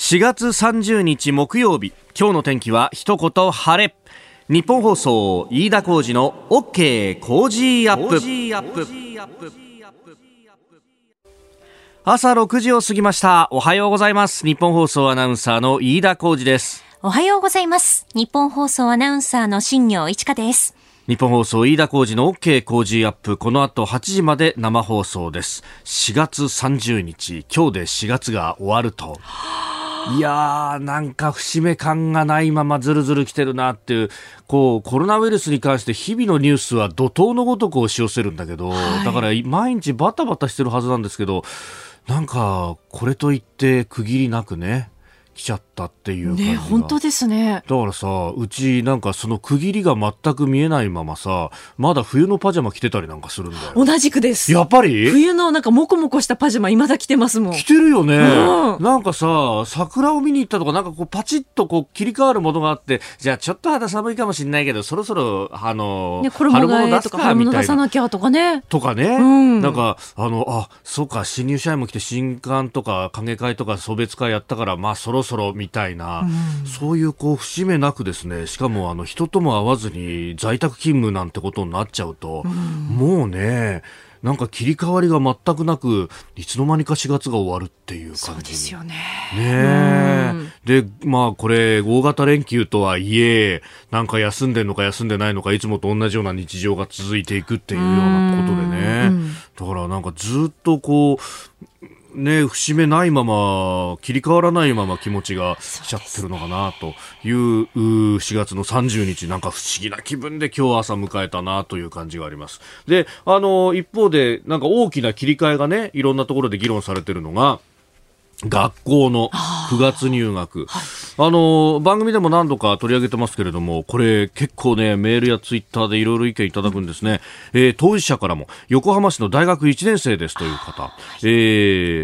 4月30日木曜日。今日の天気は一言晴れ。ニッポン放送飯田浩二の OK Cozy Up。朝6時を過ぎました。おはようございます。ニッポン放送アナウンサーの飯田浩二です。おはようございます。ニッポン放送アナウンサーの新行市佳です。ニッポン放送飯田浩二の OK Cozy Up。この後8時まで生放送です。4月30日。今日で4月が終わるといやー、なんか節目感がないままずるずる来てるなっていう、こう、コロナウイルスに関して日々のニュースは怒涛のごとく押し寄せるんだけど、はい、だから毎日バタバタしてるはずなんですけど、なんか、これといって区切りなくね、来ちゃったっていうね本当ですね。だからさうちなんかその区切りが全く見えないままさまだ冬のパジャマ着てたりなんかするんだよ。同じくです。やっぱり？冬のなんかモコモコしたパジャマ今だ着てますもん。着てるよね、うん、なんかさ桜を見に行ったとかなんかこうパチッとこう切り替わるものがあってじゃあちょっと肌寒いかもしれないけどそろそろあの、ね、衣替えとか春物出さなきゃとかね。とかね、うん、なんかあのあそうか新入社員も来て新刊とか影会とか送別会やったからまあそろそろみたいな。うん、そういうこう節目なくですねしかもあの人とも会わずに在宅勤務なんてことになっちゃうと、うん、もうねなんか切り替わりが全くなくいつの間にか4月が終わるっていう感じ。ですよね。ねでまあこれ大型連休とはいえなんか休んでるのか休んでないのかいつもと同じような日常が続いていくっていうようなことでね。だからなんかずっとこうね、節目ないまま、切り替わらないまま気持ちがしちゃってるのかなという4月の30日、なんか不思議な気分で今日朝迎えたなという感じがあります。で、あの、一方で、なんか大きな切り替えがね、いろんなところで議論されてるのが、学校の9月入学、はい、あの番組でも何度か取り上げてますけれどもこれ結構ねメールやツイッターでいろいろ意見いただくんですね、うん、えー、当事者からも横浜市の大学1年生ですという方、え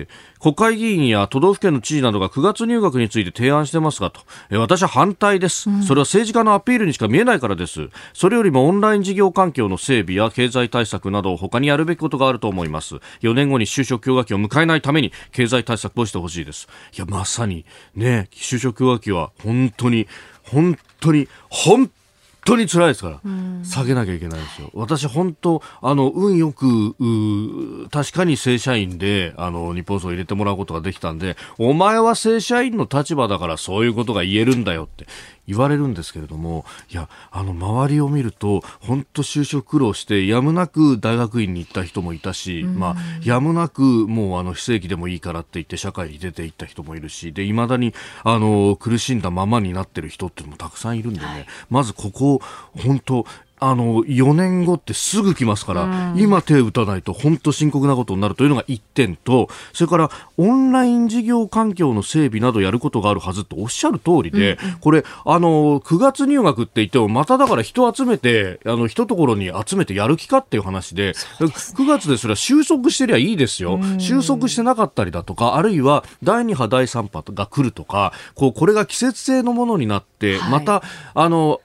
ー、国会議員や都道府県の知事などが9月入学について提案してますがと、え私は反対です、うん、それは政治家のアピールにしか見えないからです。それよりもオンライン事業環境の整備や経済対策など他にやるべきことがあると思います。4年後に就職氷河期を迎えないために経済対策をしてほしいです。いやまさにね就職氷河期は本当に本当に本当に辛いですから、下げなきゃいけないんですよ。私、本当、あの、運よく、確かに正社員で、あの、日本層を入れてもらうことができたんで、お前は正社員の立場だからそういうことが言えるんだよって言われるんですけれども、いや、あの、周りを見ると、本当就職苦労して、やむなく大学院に行った人もいたし、まあ、やむなく、もう、あの、非正規でもいいからって言って、社会に出て行った人もいるし、で、未だに、あの、苦しんだままになってる人っていうのもたくさんいるんでね、はい、まずここ、本当あの4年後ってすぐ来ますから、うん、今手を打たないと本当深刻なことになるというのが1点とそれからオンライン事業環境の整備などやることがあるはずとおっしゃる通りで、うんこれあの9月入学って言ってもまただから人集めてあの一ところに集めてやる気かっていう話でで、ね、9月ですら収束してりゃいいですよ、うん、収束してなかったりだとかあるいは第2波第3波が来るとかこうこれが季節性のものになって、はい、またあの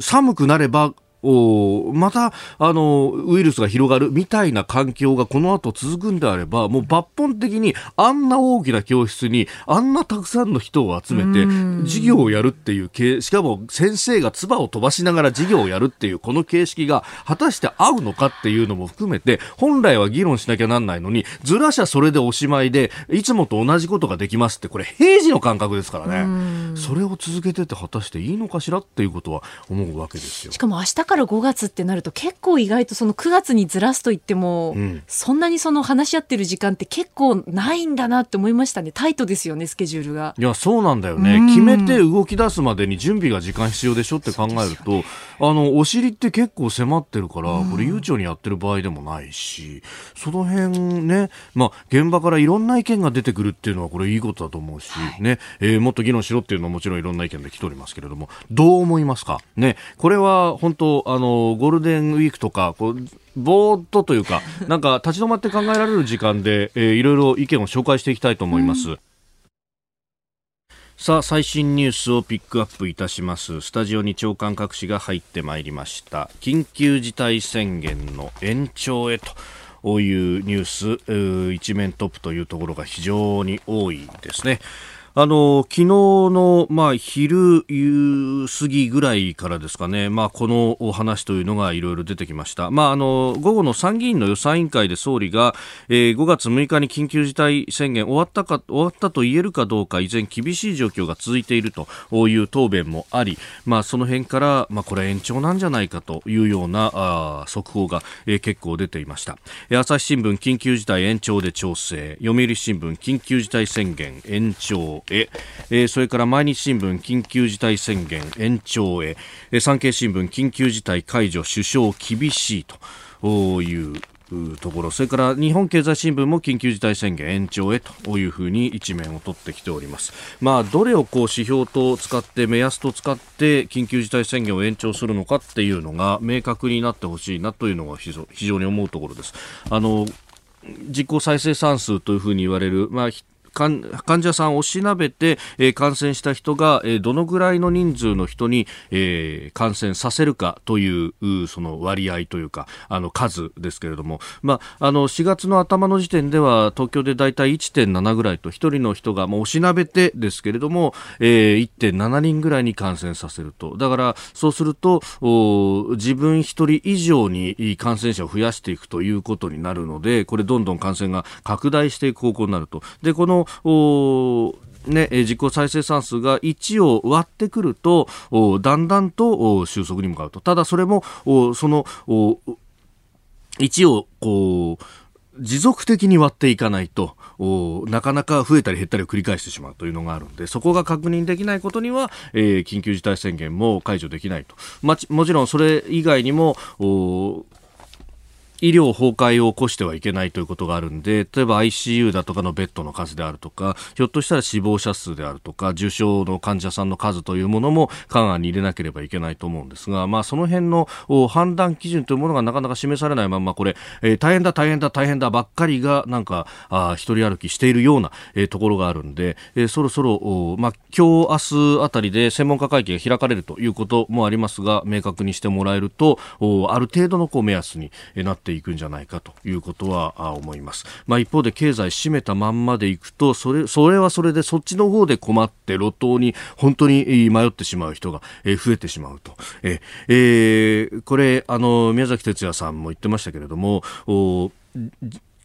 寒くなればおまたあのウイルスが広がるみたいな環境がこの後続くんであればもう抜本的にあんな大きな教室にあんなたくさんの人を集めて授業をやるっていうしかも先生が唾を飛ばしながら授業をやるっていうこの形式が果たして合うのかっていうのも含めて本来は議論しなきゃなんないのにずらしゃそれでおしまいでいつもと同じことができますってこれ平時の感覚ですからね。それを続けてて果たしていいのかしらっていうことは思うわけですよ。しかも明日から5月ってなると結構意外とその9月にずらすと言っても、うん、そんなにその話し合ってる時間って結構ないんだなって思いましたね。タイトですよねスケジュールが。いやそうなんだよね、決めて動き出すまでに準備が時間必要でしょって考えると、ね、あのお尻って結構迫ってるから、これ悠長にやってる場合でもないしその辺ね、まあ、現場からいろんな意見が出てくるっていうのはこれいいことだと思うし、はい、ね。えー、もっと議論しろっていうのはもちろんいろんな意見で来ておりますけれどもどう思いますか？ね。これは本当あのゴールデンウィークとかこうぼーっとというか なんか立ち止まって考えられる時間で、えー、いろいろ意見を紹介していきたいと思います。うんさあ最新ニュースをピックアップいたします。スタジオに長官各紙が入ってまいりました。緊急事態宣言の延長へというニュース一面トップというところが非常に多いですねあの昨日の、まあ、昼過ぎぐらいからですかね、まあ、このお話というのがいろいろ出てきました、まあ、あの午後の参議院の予算委員会で総理が、えー、5月6日に緊急事態宣言終わったか終わったと言えるかどうか依然厳しい状況が続いているという答弁もあり、まあ、その辺から、まあ、これ延長なんじゃないかというようなあ速報が、えー、結構出ていました。朝日新聞緊急事態延長で調整。読売新聞緊急事態宣言延長。へ、えー、それから毎日新聞緊急事態宣言延長へ、えー、産経新聞緊急事態解除首相厳しいというところそれから日本経済新聞も緊急事態宣言延長へというふうに一面を取ってきております。まあ、どれをこう指標と使って目安と使って緊急事態宣言を延長するのかっていうのが明確になってほしいなというのが非常に思うところです。あの実効再生産数というふうに言われる、まあ、患者さんをしなべて、えー、感染した人が、えー、どのぐらいの人数の人に、えー、感染させるかというその割合というかあの数ですけれども、まあ、あの4月の頭の時点では東京でだいたい1.7ぐらいと1人の人が、もうおしなべてですけれども、えー、1.7人ぐらいに感染させると。だからそうすると自分1人以上に感染者を増やしていくということになるのでこれどんどん感染が拡大していく方向になると。でこのね、実効再生産数が1を割ってくると、だんだんと収束に向かうと。ただそれも、その、1をこう、持続的に割っていかないとなかなか増えたり減ったりを繰り返してしまうというのがあるのでそこが確認できないことには、えー、緊急事態宣言も解除できないと、ま、もちろんそれ以外にも医療崩壊を起こしてはいけないということがあるんで例えば ICU だとかのベッドの数であるとかひょっとしたら死亡者数であるとか重症の患者さんの数というものも勘案に入れなければいけないと思うんですが、まあ、その辺の判断基準というものがなかなか示されないままこれ、えー、大変だ大変だ大変だばっかりがなんかあ一人歩きしているような、えー、ところがあるんで、えー、そろそろ、まあ、今日明日あたりで専門家会議が開かれるということもありますが明確にしてもらえるとおある程度のこう目安になってていくんじゃないかということは思います。まあ、一方で経済締めたまんまでいくとそれそれはそれでそっちの方で困って路頭に本当に迷ってしまう人が増えてしまうと。ええー、これあの宮崎哲也さんも言ってましたけれども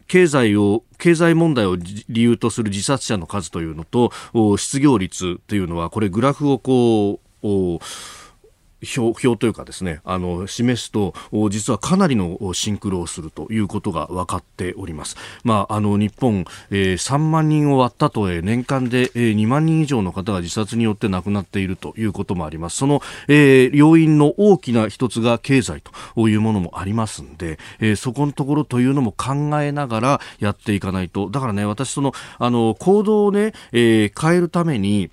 経済を経済問題を理由とする自殺者の数というのと失業率というのはこれグラフをこう表表というかですねあの示すと実はかなりのシンクロをするということが分かっております。まあ、あの日本、えー、3万人を割ったと、えー、年間で、えー、2万人以上の方が自殺によって亡くなっているということもあります。その、えー、要因の大きな一つが経済というものもありますんで、えー、そこのところというのも考えながらやっていかないとだからね私そのあの行動をね、えー、変えるために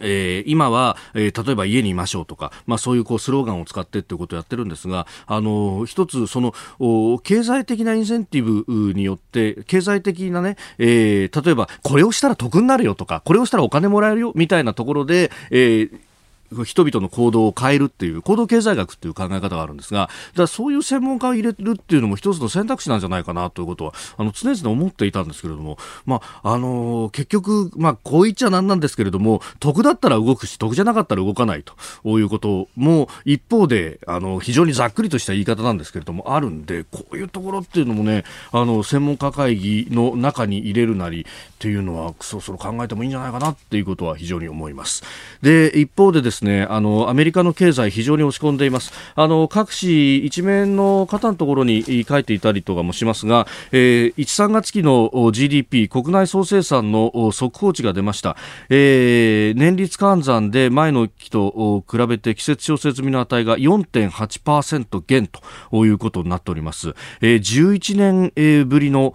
えー、今は、えー、例えば家にいましょうとか、まあ、そういうこうスローガンを使ってっていうことをやってるんですが、あのー、一つその経済的なインセンティブによって経済的なね、えー、例えばこれをしたら得になるよとかこれをしたらお金もらえるよみたいなところで、えー人々の行動を変えるっていう行動経済学っていう考え方があるんですがだそういう専門家を入れるっていうのも一つの選択肢なんじゃないかなということはあの常々思っていたんですけれども、まああのー、結局、まあ、こう言っちゃなんなんですけれども得だったら動くし得じゃなかったら動かないということも一方であの非常にざっくりとした言い方なんですけれどもあるんでこういうところっていうのもねあの専門家会議の中に入れるなりっていうのはそろそろ考えてもいいんじゃないかなっていうことは非常に思います。で一方でですですねあのアメリカの経済非常に落ち込んでいます。あの各紙一面の方のところに書いていたりとかもしますが、えー、1、3月期の GDP 国内総生産の速報値が出ました、えー、年率換算で前の期と比べて季節調整済みの値が4.8%減ということになっております、えー、11年ぶりの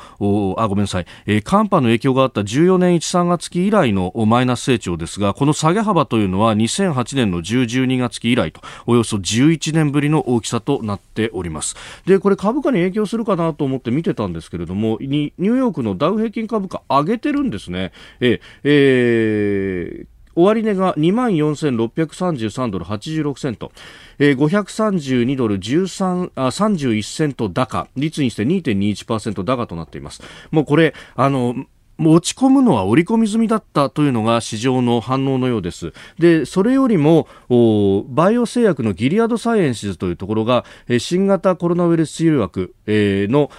あごめんなさい、えー、寒波の影響があった14年1、3月期以来のマイナス成長ですがこの下げ幅というのは2008年の10、12月期以来とおよそ11年ぶりの大きさとなっております。でこれ株価に影響するかなと思って見てたんですけれどもニューヨークのダウ平均株価上げてるんですね。ええー終値が2万4633ドル86セント、えー、532ドル13あ31セント高率にして2.21%高となっています。もうこれあの落ち込むのは織り込み済みだったというのが市場の反応のようです。で、それよりも、バイオ製薬のギリアドサイエンシズというところが、新型コロナウイルス治療薬の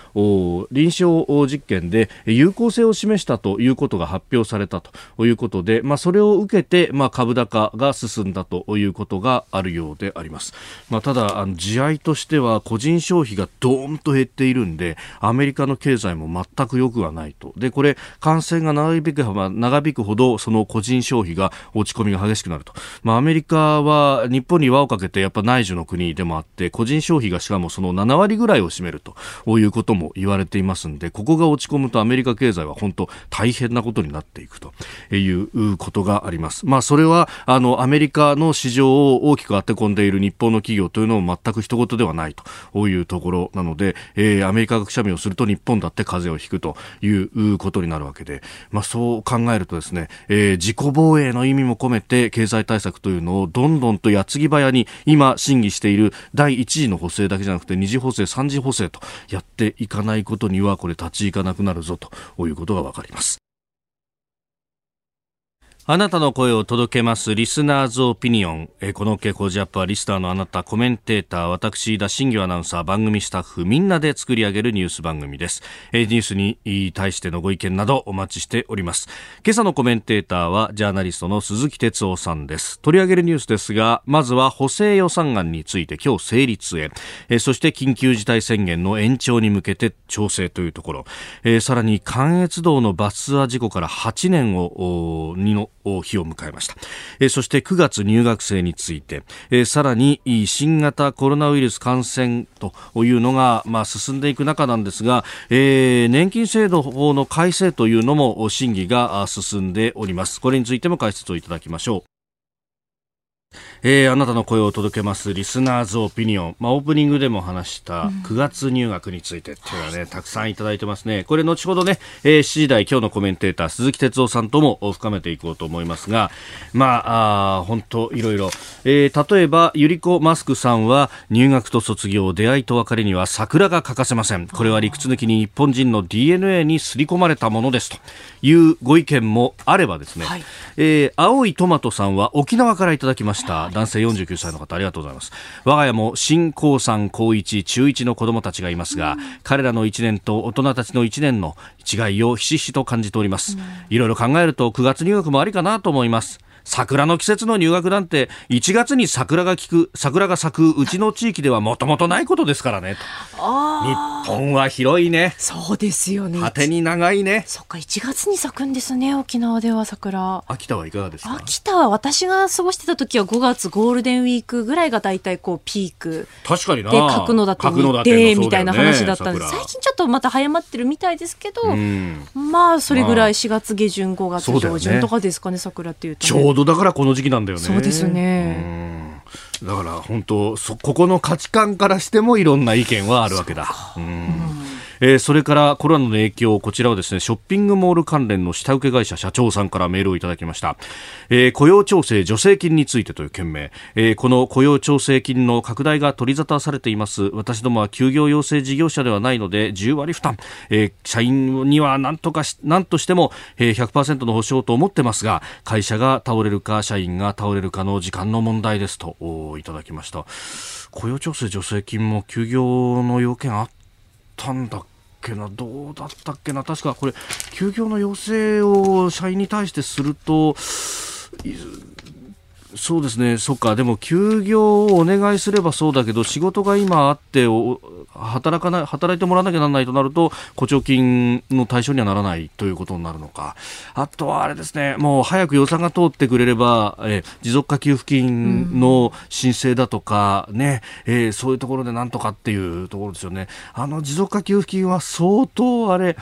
臨床実験で有効性を示したということが発表されたということで、まあ、それを受けて、まあ、株高が進んだということがあるようであります。まあ、ただ、あの、地合としては個人消費がどーンと減っているんで、アメリカの経済も全く良くはないと。で、これ、感染が長引く長引くほどその個人消費が落ち込みが激しくなると、まあ、アメリカは日本に輪をかけてやっぱ内需の国でもあって個人消費がしかもその7割ぐらいを占めるということも言われていますんでここが落ち込むとアメリカ経済は本当大変なことになっていくということがあります。まあ、それはあのアメリカの市場を大きく当て込んでいる日本の企業というのも全く一言ではないというところなので、えー、アメリカがくしゃみをすると日本だって風邪をひくということになるわけです、けでまあ、そう考えるとですね、えー、自己防衛の意味も込めて経済対策というのをどんどんと矢継ぎ早に今審議している第1次の補正だけじゃなくて2次補正3次補正とやっていかないことにはこれ立ち行かなくなるぞということがわかります。あなたの声を届けますリスナーズオピニオン。えこの傾向ジャップはリスナーのあなた、コメンテーター、私、田新業アナウンサー、番組スタッフ、みんなで作り上げるニュース番組です。えニュースに対してのご意見などお待ちしております。今朝のコメンテーターは、ジャーナリストの鈴木哲夫さんです。取り上げるニュースですが、まずは補正予算案について今日成立へ。えそして緊急事態宣言の延長に向けて調整というところ。えさらに関越道のバスツアー事故から8年を、にの、日を迎えました、え、そして9月入学生について、え、さらに新型コロナウイルス感染というのが、ま、進んでいく中なんですが、えー、年金制度法の改正というのも審議が進んでおります。これについても解説をいただきましょう。えー、あなたの声を届けますリスナーズオピニオン、まあ、オープニングでも話した9月入学についてっていうのはね、うん、たくさんいただいてますね。これ後ほどね、えー、7時台今日のコメンテーター鈴木哲夫さんとも深めていこうと思いますがまああ本当いろいろ、えー、例えばゆりこマスクさんは入学と卒業出会いと別れには桜が欠かせません。これは理屈抜きに日本人の DNA に刷り込まれたものですというご意見もあればですね、はい、えー、青いトマトさんは沖縄からいただきました男性49歳の方ありがとうございます。我が家も新高3高1中1の子供たちがいますが、うん、彼らの1年と大人たちの1年の違いをひしひしと感じております、うん、いろいろ考えると9月入学もありかなと思います桜の季節の入学なんて1月に桜が効く桜が咲くうちの地域ではもともとないことですからね。日本は広いね。そうですよね。果てに長いね。そっか1月に咲くんですね沖縄では桜。秋田はいかがですか？秋田は私が過ごしてた時は5月ゴールデンウィークぐらいが大体こうピーク確かにな。で角野だと似てみたいな話だったんです、最近ちょっとまた早まってるみたいですけど、まあそれぐらい4月下旬5月上旬とかですかね桜っていうと、ね、ちょうどだからこの時期なんだよね。そうですね。だから本当そここの価値観からしてもいろんな意見はあるわけだ。うんえー、それからコロナの影響こちらはですねショッピングモール関連の下請け会社社長さんからメールをいただきました、えー、雇用調整助成金についてという件名、えー、この雇用調整金の拡大が取り沙汰されています。私どもは休業要請事業者ではないので10割負担、え、社員には何とかし何としても、100%の保証と思ってますが会社が倒れるか社員が倒れるかの時間の問題ですといただきました。雇用調整助成金も休業の要件あったんだっけな、どうだったっけな、確かこれ、休業の要請を社員に対してすると、そうですね、そっか、でも休業をお願いすればそうだけど、仕事が今あって働かない、働いてもらわなきゃならないとなると、補助金の対象にはならないということになるのか。あとはあれですね、もう早く予算が通ってくれれば、え持続化給付金の申請だとか、ね、えー、そういうところでなんとかっていうところですよね。あの持続化給付金は相当あれ、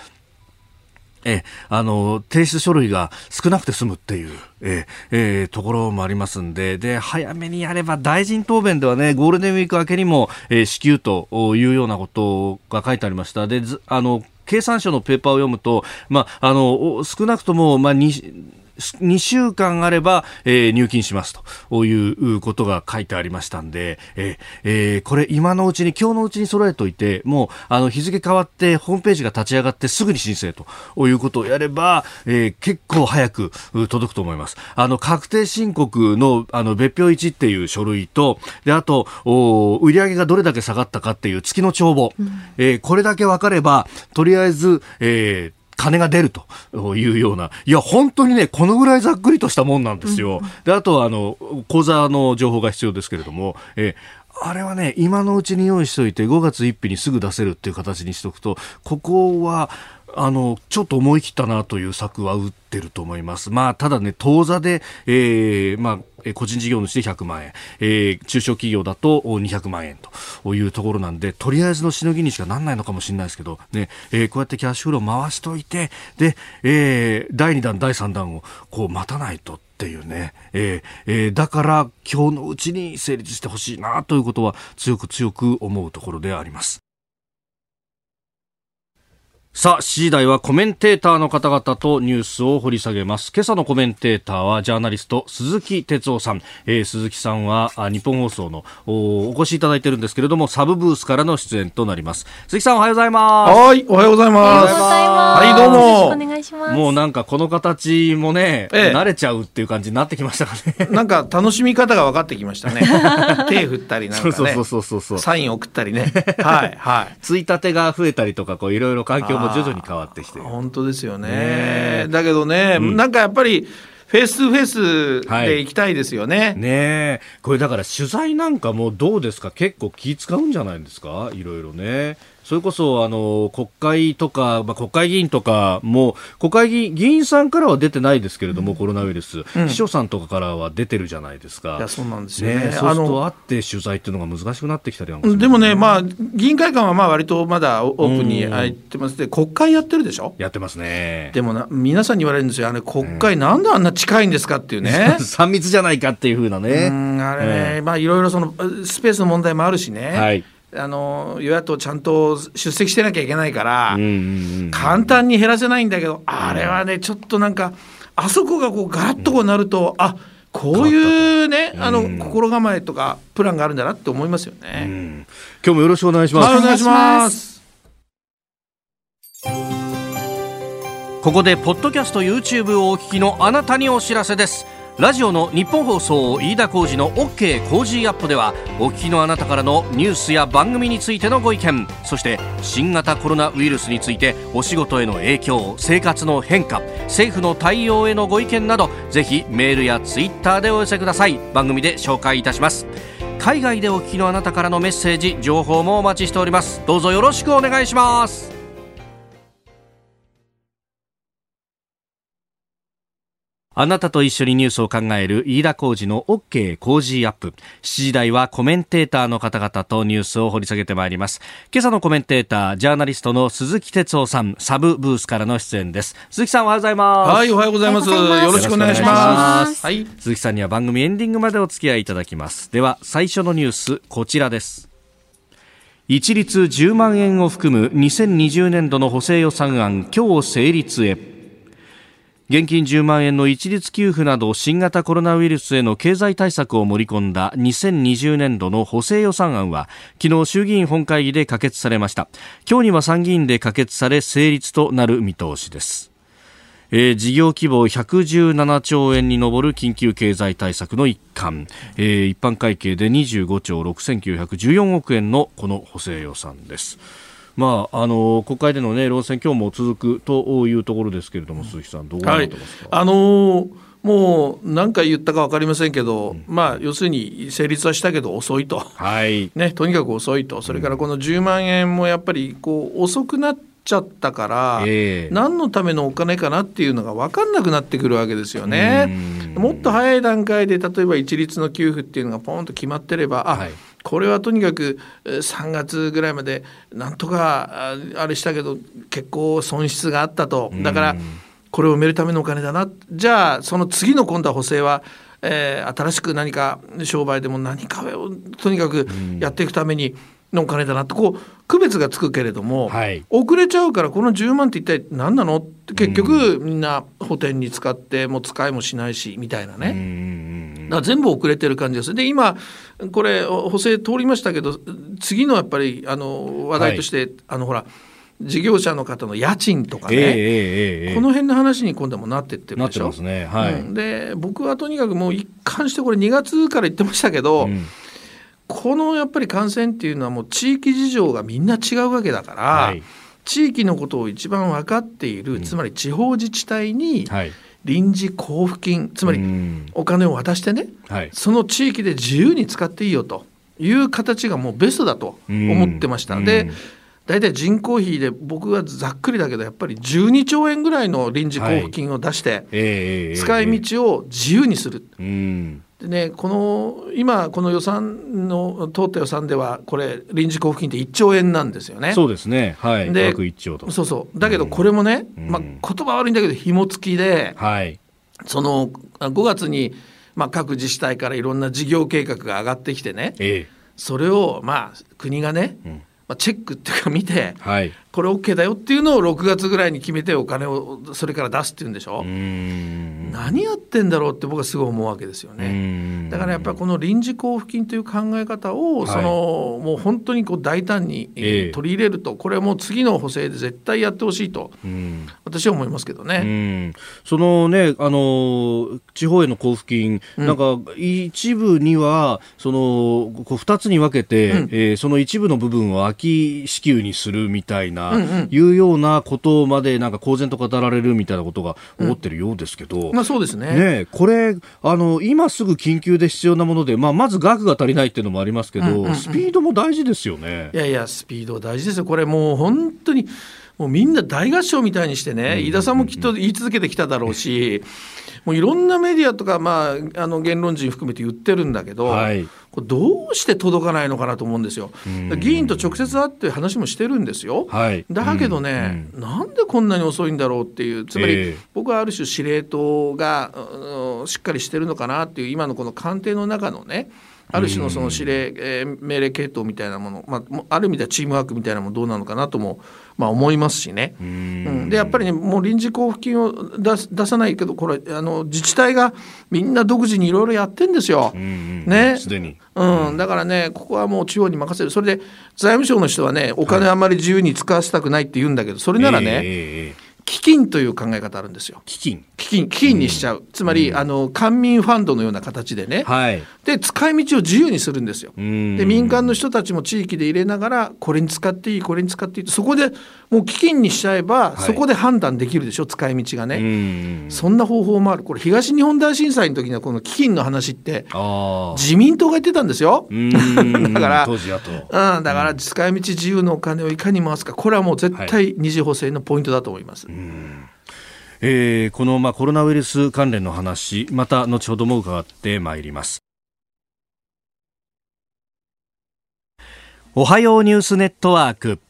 えあの、提出書類が少なくて済むっていう、えー、ところもありますんで、で、早めにやれば大臣答弁ではね、ゴールデンウィーク明けにも、えー、支給というようなことが書いてありました。で、あの、経産省のペーパーを読むと、まあ、あの、少なくとも、まあ、2週間あれば、えー、入金しますということが書いてありましたんで、えーえー、これ今のうちに、今日のうちに揃えといて、もうあの日付変わってホームページが立ち上がってすぐに申請ということをやれば、えー、結構早く届くと思います。あの確定申告のあの別表1っていう書類と、であとお売上がどれだけ下がったかっていう月の帳簿、うん、えー、これだけ分かれば、とりあえず、えー金が出るというような、いや、本当にね、このぐらいざっくりとしたもんなんですよ。で、あとは、あの、口座の情報が必要ですけれども、えあれはね、今のうちに用意しておいて、5月1日にすぐ出せるっていう形にしておくと、ここは、あの、ちょっと思い切ったなという策は打ってると思います。まあ、ただね、当座で、えー、まあ、個人事業主で100万円、えー、中小企業だと200万円というところなんで、とりあえずのしのぎにしかなんないのかもしれないですけど、ね、えー、こうやってキャッシュフロー回しといて、で、えー、第2弾、第3弾をこう待たないと。っていうね、えーえー、だから今日のうちに成立してほしいなということは強く強く思うところであります。さあ、7時台はコメンテーターの方々とニュースを掘り下げます。今朝のコメンテーターはジャーナリスト鈴木哲夫さん。えー、鈴木さんは日本放送のお越しいただいてるんですけれども、サブブースからの出演となります。鈴木さんおはようございます。はい、おはようございます。はい、どうも。お願いします。もうなんかこの形もね、ええ、慣れちゃうっていう感じになってきましたかね。なんか楽しみ方が分かってきましたね。手振ったりなんかね。そうそうそうそうそう。サイン送ったりね。はい、はい。ついたてが増えたりとか、こういろいろ環境もも徐々に変わってきて。本当ですよね、ね、だけどね、うん、なんかやっぱりフェイス2フェイスで行きたいですよね。はい、ねこれだから取材なんかもどうですか？結構気使うんじゃないですか？いろいろね。それこそあの国会とか、まあ、国会議員とかも国会議員議員さんからは出てないですけれども、うん、コロナウイルス、うん、秘書さんとかからは出てるじゃないですか。いやそうなんですよね。ね。そうすると会って取材っていうのが難しくなってきたりでもね、まあ、議員会館はまあ割とまだオープンに入ってます。で、国会やってるでしょ？やってますね。でもな皆さんに言われるんですよ、あれ国会なんであんな近いんですかっていうね。3密じゃないかっていうふうなね。あれね、まあいろいろそのスペースの問題もあるしね。はいあの与野党ちゃんと出席してなきゃいけないから、簡単に減らせないんだけど、あれはね、ちょっとなんか、あそこがこうガラッとこうなると、うん、あこういうね、あの、心構えとか、プランがあるんだなって思いますよね。うん、今日もよろしくお願いします。はい、お願いします。ここで、ポッドキャスト YouTube をお聞きのあなたにお知らせです。ラジオの日本放送飯田浩司の OK 工事アップではお聞きのあなたからのニュースや番組についてのご意見そして新型コロナウイルスについてお仕事への影響生活の変化政府の対応へのご意見などぜひメールやツイッターでお寄せください。番組で紹介いたします。海外でお聞きのあなたからのメッセージ情報もお待ちしております。どうぞよろしくお願いします。あなたと一緒にニュースを考える飯田浩二の OK 工事アップ。7時台はコメンテーターの方々とニュースを掘り下げてまいります。今朝のコメンテーター、ジャーナリストの鈴木哲夫さん、サブブースからの出演です。鈴木さんおはようございます。はい、おはようございます。よろしくお願いします。はい。鈴木さんには番組エンディングまでお付き合いいただきます。では、最初のニュース、こちらです。一律10万円を含む2020年度の補正予算案、今日成立へ。現金10万円の一律給付など新型コロナウイルスへの経済対策を盛り込んだ2020年度の補正予算案は昨日衆議院本会議で可決されました。今日には参議院で可決され成立となる見通しです。えー、事業規模117兆円に上る緊急経済対策の一環、えー、一般会計で25兆6914億円のこの補正予算です。まあ、あの国会での、ね、論戦、今日も続くというところですけれども、鈴木さん、どう思ってますか、はい、あのー、もう何回言ったか分かりませんけど、うん、まあ、要するに成立はしたけど遅いと、はい。ね、とにかく遅いと、それからこの10万円もやっぱりこう遅くなって、ちゃったから、えー、何のためのお金かなっていうのが分かんなくなってくるわけですよね。もっと早い段階で例えば一律の給付っていうのがポンと決まってればあ、はい、これはとにかく3月ぐらいまでなんとかあれしたけど結構損失があったと。だからこれを埋めるためのお金だな。じゃあその次の今度は補正はえー、新しく何か商売でも何かをとにかくやっていくためにのお金だなってこう区別がつくけれども、はい、遅れちゃうからこの10万って一体何なのって結局みんな補填に使ってもう使いもしないしみたいなね。だ全部遅れてる感じです。で今これ補正通りましたけど次のやっぱりあの話題として、はい、あのほら事業者の方の家賃とかね、えーえー、この辺の話に今度もなってってるでしょ？ね。はい、うん、で僕はとにかくもう一貫してこれ2月から言ってましたけど、うん、このやっぱり感染っていうのはもう地域事情がみんな違うわけだから、はい、地域のことを一番分かっている、つまり地方自治体に、臨時交付金つまりお金を渡してね、その地域で自由に使っていいよという形がもうベストだと思ってました。で、大体人口比で僕はざっくりだけどやっぱり12兆円ぐらいの臨時交付金を出して、使い道を自由にする。でね、この今この予算の通った予算ではこれ臨時交付金って1兆円なんですよね。そうですね。はい。で、兆と。そうそう。だけどこれもね、うん、まあ言葉悪いんだけど紐付きで、はい、その5月にまあ各自治体からいろんな事業計画が上がってきてね、ええ、それをまあ国がね、うんまあ、チェックっていうか見て、はい、これ OK だよっていうのを6月ぐらいに決めてお金をそれから出すっていうんでしょ？何やってんだろうって僕はすごい思うわけですよね。だからやっぱりこの臨時交付金という考え方をその、はい、もう本当にこう大胆に、えー、取り入れるとこれはもう次の補正で絶対やってほしいと私は思いますけどね。そのねあの地方への交付金、うん、なんか一部にはそのこう2つに分けて、うん、えー、その一部の部分を秋支給にするみたいな、うんうん、いうようなことまでなんか公然と語られるみたいなことが思ってるようですけど、うん、まあそうですね。ねこれあの今すぐ緊急で必要なもので、まあ、まず額が足りないっていうのもありますけど、うんうんうん、スピードも大事ですよね。いやいやスピード大事ですよ。これもう本当にもうみんな大合唱みたいにしてね、飯田さんもきっと言い続けてきただろうし、もういろんなメディアとか、まあ、あの言論人含めて言ってるんだけど、はい、これどうして届かないのかなと思うんですよ。議員と直接会って話もしてるんですよ。はい、だけどね、うん、なんでこんなに遅いんだろうっていう、つまり、えー、僕はある種司令塔が、しっかりしてるのかなっていう、今のこの官邸の中のね、ある種のその指令、えー、命令系統みたいなもの、まあ、ある意味ではチームワークみたいなものどうなのかなとも、まあ、思いますしね。うん、でやっぱりねもう臨時交付金を出出さないけどこれあの自治体がみんな独自にいろいろやってんですよ。ね、すでに、うん、だからねここはもう地方に任せる。それで財務省の人はねお金あんまり自由に使わせたくないって言うんだけどそれならね、えー基金という考え方あるんですよ。基金。基金基金にしちゃう、うん、つまり、あの官民ファンドのような形でね、はい、で使い道を自由にするんですよ。で民間の人たちも地域で入れながらこれに使っていいこれに使っていいそこでもう基金にしちゃえば、はい、そこで判断できるでしょ使い道がね。そんな方法もある。これ東日本大震災の時のこの基金の話って自民党が言ってたんですよ。だから当時うん、だから使い道自由のお金をいかに回すかこれはもう絶対二次補正のポイントだと思います。うん。えー、この、まあ、コロナウイルス関連の話また後ほども伺ってまいります。おはようニュースネットワーク。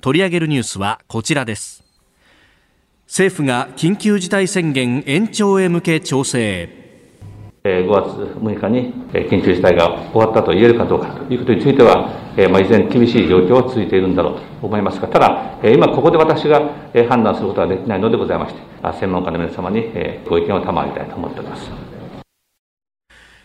取り上げるニュースはこちらです。政府が緊急事態宣言延長へ向け調整。5月6日に緊急事態が終わったと言えるかどうかということについては、まあ、依然厳しい状況は続いているんだろうと思いますが、ただ、今ここで私が判断することはできないのでございまして、専門家の皆様にご意見を賜りたいと思っております。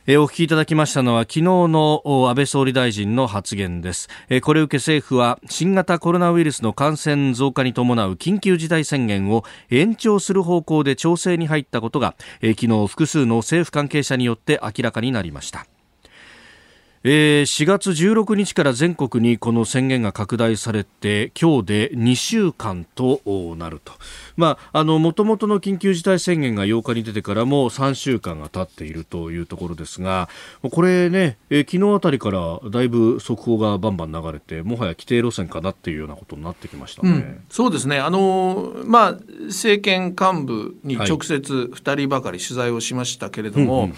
えお聞きいただきましたのは昨日の安倍総理大臣の発言です、えこれを受け政府は新型コロナウイルスの感染増加に伴う緊急事態宣言を延長する方向で調整に入ったことが、え昨日複数の政府関係者によって明らかになりましたえー、4月16日から全国にこの宣言が拡大されて今日で2週間となると。まあ、あの、もともとの緊急事態宣言が8日に出てからも3週間が経っているというところですが、これね、えー、昨日あたりからだいぶ速報がバンバン流れて、もはや規定路線かなっていうようなことになってきましたね。うん、そうですね。あの、まあ、政権幹部に直接2人ばかり取材をしましたけれども、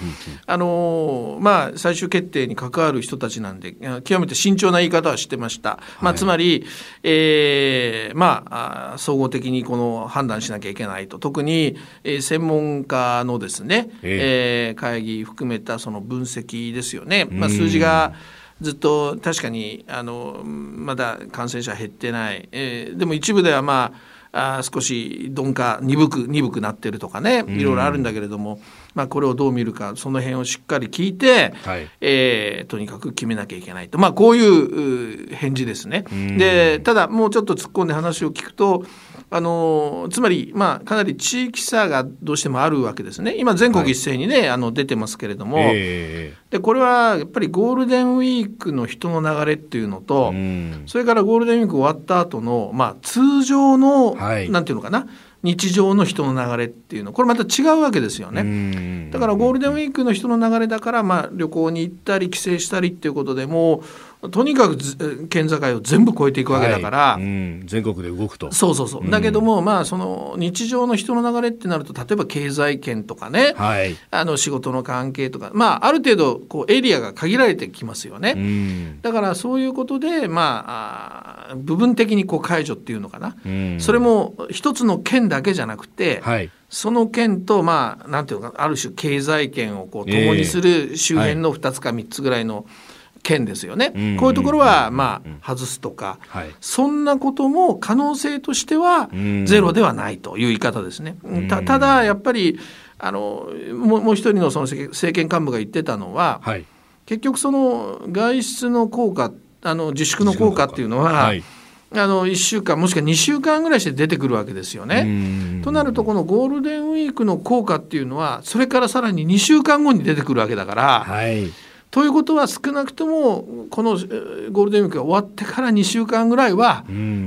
あの、まあ、最終決定に関わる人たちなんで、極めて慎重な言い方はしてました。まあ、つまり、えー、まあ、総合的にこの判断しなきゃいけないと。特に、えー、専門家のですね、えー、えー、会議含めたその分析ですよね、まあ、数字がずっと確かにあのまだ感染者減ってない、えー、でも一部ではまああ少し鈍化鈍く鈍くなってるとかねいろいろあるんだけれども、うん、まあ、これをどう見るかその辺をしっかり聞いて、はい、えー、とにかく決めなきゃいけないと、まあ、こういう返事ですね。でただもうちょっと突っ込んで話を聞くとあのつまり、まあ、かなり地域差がどうしてもあるわけですね、今、全国一斉にね、はい、あの出てますけれども、えー、で、これはやっぱりゴールデンウィークの人の流れっていうのと、うん、それからゴールデンウィーク終わった後の、まあ、通常の、はい、なんていうのかな、日常の人の流れっていうの。これまた違うわけですよね。だからゴールデンウィークの人の流れだから、まあ、旅行に行ったり帰省したりっていうことでもとにかく県境を全部越えていくわけだから、はい。うん、全国で動くと。そうそうそう、うん、だけども、まあ、その日常の人の流れってなると例えば経済圏とかね、はい、あの仕事の関係とか、まあ、ある程度こうエリアが限られてきますよね、うん、だからそういうことで、まあ、部分的にこう解除っていうのかな、それも一つの県だけじゃなくて、はい。その県と、まあ、なんていうか、ある種経済圏をこう共にする周辺の2つか3つぐらいの、えー県ですよね、こういうところはまあ外すとか、はい、そんなことも可能性としてはゼロではないという言い方ですね。たただやっぱりあのもう一人のその政権幹部が言ってたのは、はい、結局その外出の効果あの自粛の効果っていうのは、あの1週間もしくは2週間ぐらいして出てくるわけですよね。となるとこのゴールデンウィークの効果っていうのはそれからさらに2週間後に出てくるわけだから。はいということは少なくともこのゴールデンウィークが終わってから2週間ぐらいは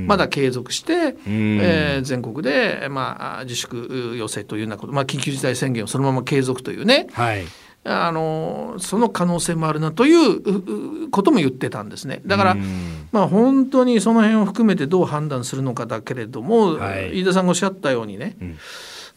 まだ継続して、えー、全国で、まあ、自粛要請というようなこと、まあ、緊急事態宣言をそのまま継続というね、はい、あのその可能性もあるなということも言ってたんですね。だから、まあ、本当にその辺を含めてどう判断するのかだけれども、はい、飯田さんがおっしゃったようにね、うん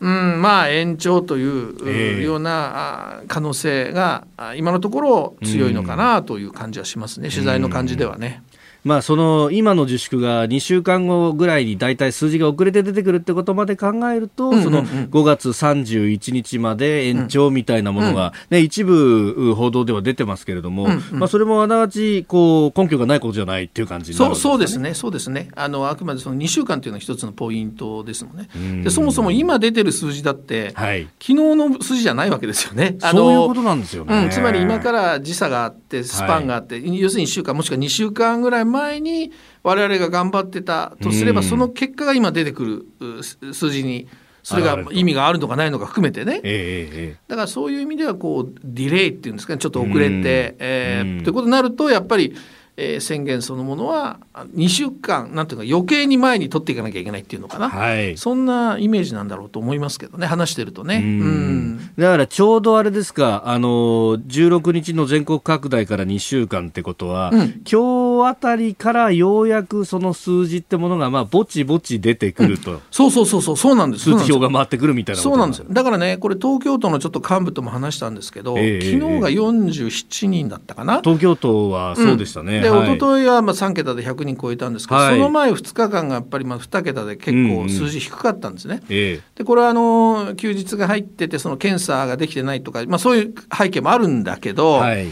うん、まあ延長というような可能性が今のところ強いのかなという感じはしますね、取材の感じではね。まあ、その今の自粛が2週間後ぐらいに大体数字が遅れて出てくるってことまで考えると、その5月31日まで延長みたいなものが、ね、一部報道では出てますけれども、まあ、それもあながちこう根拠がないことじゃないっていう感じになるんですか、ね、そうですね、そうですね。あのあくまでその2週間というのは一つのポイントですもんね。でそもそも今出てる数字だって、はい、昨日の数字じゃないわけですよね。あのそういうことなんですよね、うん、つまり今から時差があって、スパンがあって、はい、要するに1週間、もしくは2週間ぐらい前に我々が頑張ってたとすれば、その結果が今出てくる数字にそれが意味があるのかないのか含めてね、だからそういう意味ではこうディレイっていうんですかねちょっと遅れて、えー、ということになるとやっぱりえー、宣言そのものは2週間なんていうか余計に前に取っていかなきゃいけないっていうのかな、はい、そんなイメージなんだろうと思いますけどね。話してるとね。うん。だからちょうどあれですか。あの16日の全国拡大から2週間ってことは、うん、今日あたりからようやくその数字ってものがまあぼちぼち出てくると、うん、そうそうそうそう。そうなんです。数値表が回ってくるみたいなそうなんですよ。だからねこれ東京都のちょっと幹部とも話したんですけど、えー、昨日が47人だったかな。東京都はそうでしたね、で、はい、一昨日はまあ3桁で100人超えたんですけど、はい、その前2日間がやっぱりまあ2桁で結構数字低かったんですね。うんうん、でこれはあの休日が入っててその検査ができてないとか、まあ、そういう背景もあるんだけど、はい、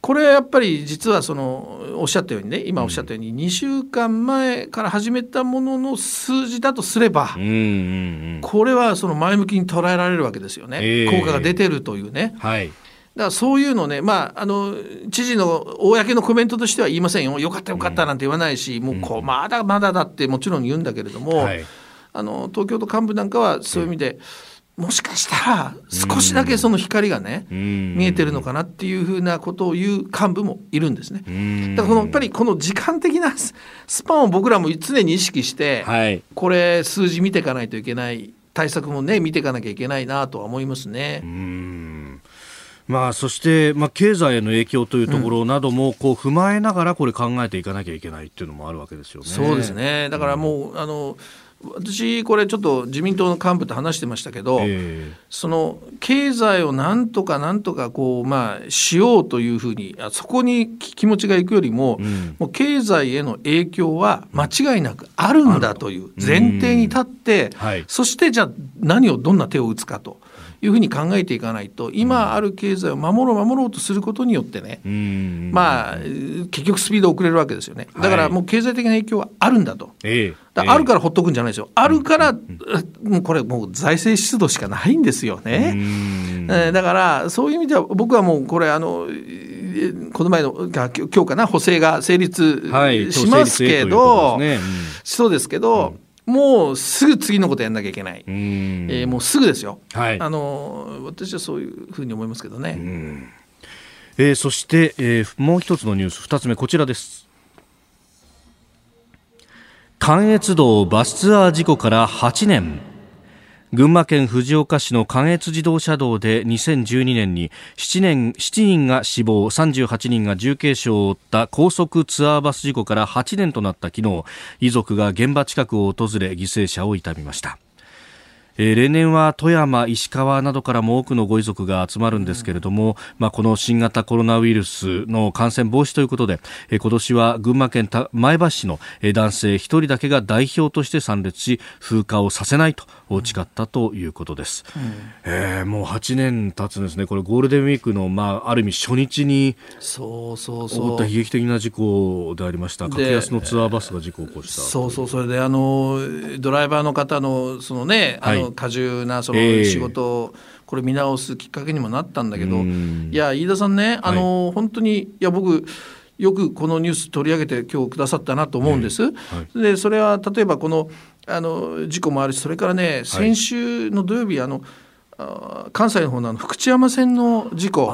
これやっぱり実はそのおっしゃったようにね今おっしゃったように2週間前から始めたものの数字だとすれば、うんうんうん、これはその前向きに捉えられるわけですよね、えー、効果が出てるというね。はいだからそういうのね、まあ、あの知事の公のコメントとしては言いませんよ、よかったよかったなんて言わないし、うん、もうこうまだまだだってもちろん言うんだけれども、はい、あの東京都幹部なんかはそういう意味で、もしかしたら少しだけその光がね、見えてるのかなっていうふうなことを言う幹部もいるんですね。だからこのやっぱりこの時間的な スパンを僕らも常に意識して、はい、これ数字見ていかないといけない対策もね見ていかなきゃいけないなとは思いますね。まあ、そして、まあ、経済への影響というところなども、こう踏まえながらこれ考えていかなきゃいけないっていうのもあるわけですよね。そうですね。だからもう、うん、あの私、これちょっと自民党の幹部と話してましたけど、えー、その経済をなんとかなんとかこう、まあ、しようというふうにそこに気持ちがいくよりもうん、もう経済への影響は間違いなくあるんだという前提に立って、うん。はい、そしてじゃあ何をどんな手を打つかと。いいうふうに考えていかないと今ある経済を守ろう守ろうとすることによってね、まあ結局スピード遅れるわけですよね。だからもう経済的な影響はあるんだと。えー、あるからほっとくんじゃないですよ。あるから、もうこれもう財政出動しかないんですよね。えー、だからそういう意味では僕はもうこれあのこの前の今日かな補正が成立しますけど、はいね。うん、そうですけど、うん、もうすぐ次のことやんなきゃいけない、えー、もうすぐですよ、はい、あの私はそういうふうに思いますけどね。えー、そして、えー、もう一つのニュース二つ目こちらです。関越道バスツアー事故から8年群馬県藤岡市の関越自動車道で2012年に7年7人が死亡38人が重軽傷を負った高速ツアーバス事故から8年となった昨日遺族が現場近くを訪れ犠牲者を悼みました、例年は富山、石川などからも多くのご遺族が集まるんですけれども、まあ、この新型コロナウイルスの感染防止ということで、今年は群馬県前橋市の、男性1人だけが代表として参列し風化をさせないと誓ったということです、うん、えー、もう8年経つんですね、これゴールデンウィークの、まあ、ある意味初日にそうそうそう。起こった悲劇的な事故でありました。格安のツアーバスが事故を起こした。そうそうそれであのドライバーの方のそのねあの、はい。過重なその仕事を、これ見直すきっかけにもなったんだけど、いや飯田さんねあの、はい、本当にいや僕よくこのニュース取り上げて今日くださったなと思うんです。はい、でそれは例えばこのあの事故もあるしそれからね先週の土曜日あの関西の方の福知山線の事故。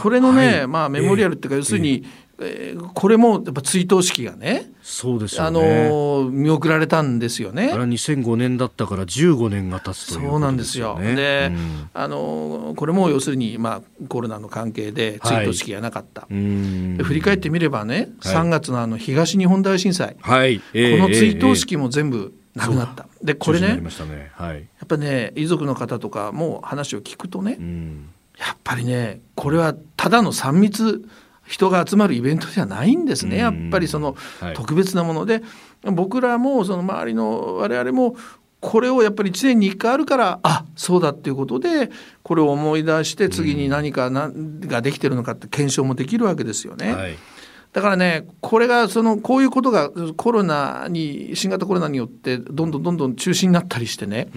これのね、はい、まあ、メモリアルっていうか、要するに、えー、これもやっぱ追悼式がねそうです、ね、あの見送られたんですよね。あれ2005年だったから15年が経つという、ね、そうなんですよ。で、うん、あのこれも要するに、まあ、コロナの関係で追悼式がなかった。はい、振り返ってみればね、はい、3月のあの東日本大震災、はい、この追悼式も全部なくなった。えー、でこれね、ね、はい、やっぱね遺族の方とかも話を聞くとね、うん、やっぱりねこれはただの3密人が集まるイベントではないんですね、やっぱりその特別なもので、はい、僕らもその周りの我々もこれをやっぱり1年に1回あるからあそうだっていうことでこれを思い出して次に何か何ができてるのかって検証もできるわけですよね。はいだからね、これがそのこういうことがコロナに新型コロナによってどんどんどんどん中止になったりしてね、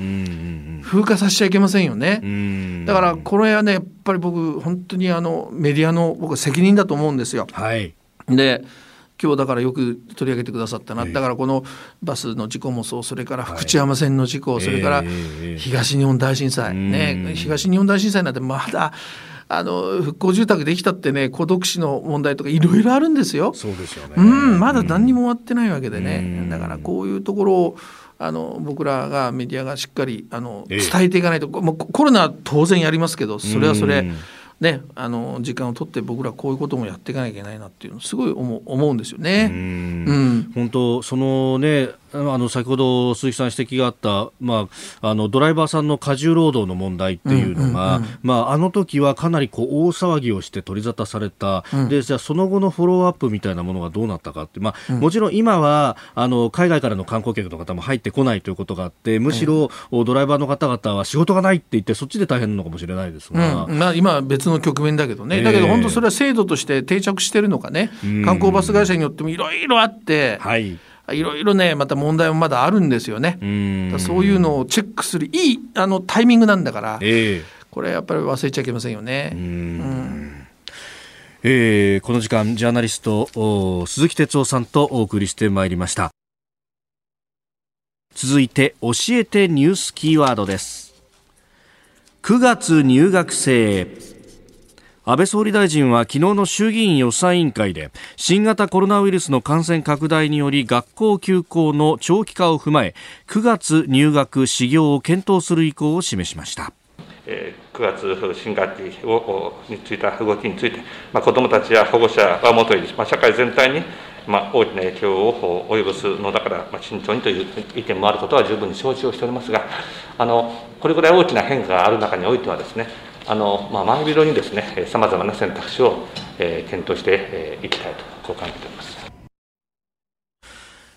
風化させちゃいけませんよね。だからこれはねやっぱり僕本当にあのメディアの僕は責任だと思うんですよ。はい、で今日だからよく取り上げてくださったな、だからこのバスの事故もそうそれから福知山線の事故、それから東日本大震災、ね東日本大震災なんてまだあの復興住宅できたってね孤独死の問題とかいろいろあるんですよ。そうですよね、うん、まだ何にも終わってないわけでね、だからこういうところをあの僕らがメディアがしっかりあの伝えていかないと、もうコロナは当然やりますけどそれはそれ。ね、あの時間を取って僕らこういうこともやっていかなきゃいけないなっていうのすごい思思うんですよね。うん、本当そのねあの先ほど鈴木さん指摘があった、まあ、あのドライバーさんの過重労働の問題っていうのが、まあ、あの時はかなりこう大騒ぎをして取り沙汰された、うん、でじゃあその後のフォローアップみたいなものがどうなったかって、まあ、もちろん今はあの海外からの観光客の方も入ってこないということがあってむしろ、ドライバーの方々は仕事がないって言ってそっちで大変なのかもしれないですが、うん、まあ、今は別の局面だけどね、だけど本当それは制度として定着してるのかね、観光バス会社によってもいろいろあって。はいいろいろねまた問題もまだあるんですよね。うそういうのをチェックするいいあのタイミングなんだから、えー、これやっぱり忘れちゃいけませんよね。うん、えー、この時間ジャーナリスト鈴木哲夫さんとお送りしてまいりました。続いて教えてニュースキーワードです。9月入学生安倍総理大臣は昨日の衆議院予算委員会で新型コロナウイルスの感染拡大により学校休校の長期化を踏まえ9月入学始業を検討する意向を示しました。9月新学期をについた動きについて、まあ、子どもたちや保護者はもとより、まあ、社会全体にまあ、大きな影響を及ぼすのだから、まあ、慎重にという意見もあることは十分に承知をしておりますが、あのこれぐらい大きな変化がある中においてはですね、あの、まあ、前広にですね、さまざまな選択肢を、えー、検討していきたいと、こう考えております。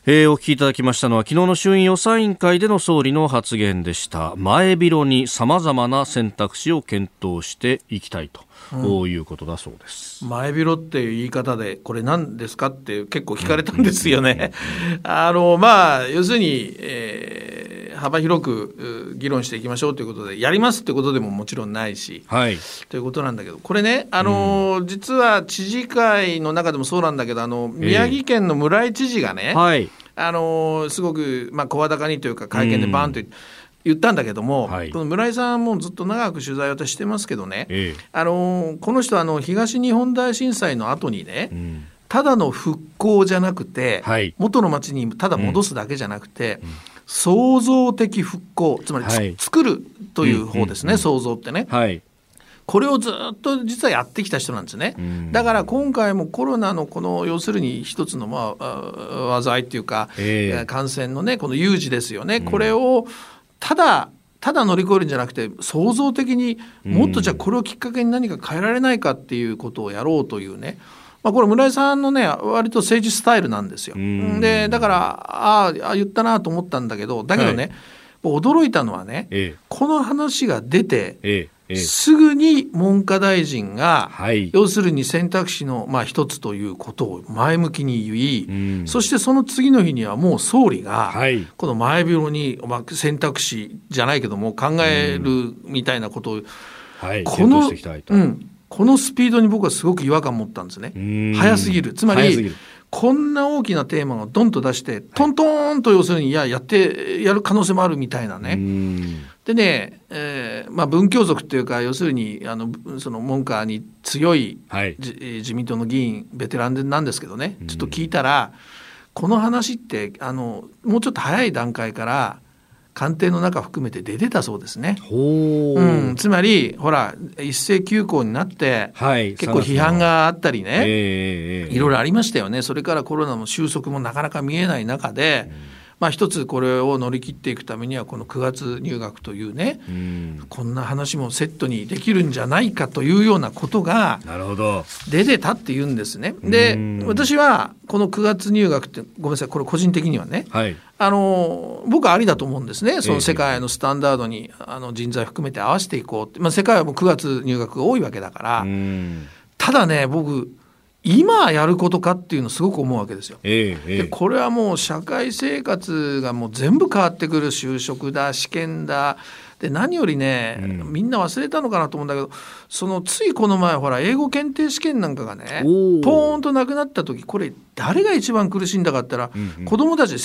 えー、お聞きいただきましたのは昨日の衆院予算委員会での総理の発言でした前広にさまざまな選択肢を検討していきたいと。こういうことだそうです、前広っていう言い方でこれ何ですかって結構聞かれたんですよね。あのまあ要するに、えー、幅広く議論していきましょうということでやりますってことでももちろんないし、はい、ということなんだけどこれねあの、うん、実は知事会の中でもそうなんだけどあの宮城県の村井知事がね、えー、はい。あのすごく、まあ、声高にというか会見でバーンと言って。うん言ったんだけども、はい、この村井さんもずっと長く取材を私してますけどね、ええ、あのこの人あの東日本大震災の後にね、うん、ただの復興じゃなくて、はい、元の町にただ戻すだけじゃなくて、うん、創造的復興つまり、はい、作るという方ですね、うんうんうん、創造ってね。はい。これをずっと実はやってきた人なんですね。だから今回もコロナのこの要するに一つのまあ災いっていうか、えー、感染のねこの有事ですよね。これをただただ乗り越えるんじゃなくて創造的にもっとじゃあこれをきっかけに何か変えられないかっていうことをやろうというね、まあ、これ村井さんのね割と政治スタイルなんですよ。でだからああ言ったなと思ったんだけどだけどね、はい、驚いたのはね、ええ、この話が出て、ええすぐに文科大臣が、はい、要するに選択肢の、まあ、一つということを前向きに言い、うん、そしてその次の日にはもう総理が、はい、この前広に、まあ、選択肢じゃないけども考えるみたいなことを、はい、この、うん、このスピードに僕はすごく違和感を持ったんですね。早すぎる。つまり、こんな大きなテーマをドンと出して、トントンと要するに、いや、やって、やる可能性もあるみたいなね。でね、えーまあ、文教族っていうか要するにあのその文科に強い、はい、自民党の議員ベテランなんですけどね。ちょっと聞いたら、この話ってあのもうちょっと早い段階から官邸の中含めて出てたそうですね。う。ん、つまりほら一斉休校になって、はい、結構批判があったりね、えー、いろいろありましたよね。それからコロナの収束もなかなか見えない中で。うんまあ、一つこれを乗り切っていくためにはこの9月入学というね、うん、こんな話もセットにできるんじゃないかというようなことが出てたっていうんですね。で私はこの9月入学ってごめんなさいこれ個人的にはね、はい、あの僕はありだと思うんですね。その世界のスタンダードにあの人材含めて合わせていこうって、まあ、世界はもう9月入学が多いわけだから。ただね僕今やることかっていうのすごく思うわけですよ。えー、でこれはもう社会生活がもう全部変わってくる就職だ試験だで何よりね、うん、みんな忘れたのかなと思うんだけどそのついこの前ほら英語検定試験なんかがねポーンとなくなった時これ誰が一番苦しんだかって言ったら、うんうん、子供たち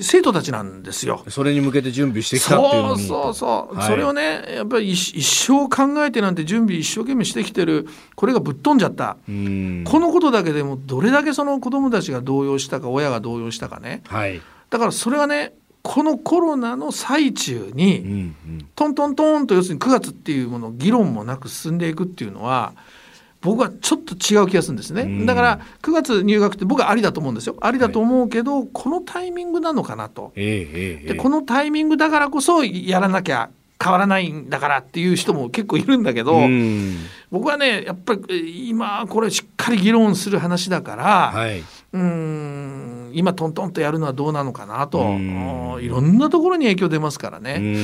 生徒たちなんですよ。それに向けて準備してきたっていうそうそうそう、はい、それをねやっぱり一生考えてなんて準備一生懸命してきてるこれがぶっ飛んじゃった、このことだけでもどれだけその子供たちが動揺したか親が動揺したかね、はい、だからそれはねこのコロナの最中に、トントントンと要するに9月っていうものを議論もなく進んでいくっていうのは僕はちょっと違う気がするんですね、だから9月入学って僕はありだと思うんですよ。ありだと思うけど、はい、このタイミングなのかなと、えー、でこのタイミングだからこそやらなきゃ変わらないんだからっていう人も結構いるんだけど、僕はねやっぱり今これしっかり議論する話だから、はい、うん今トントンとやるのはどうなのかなと。いろんなところに影響出ますからね。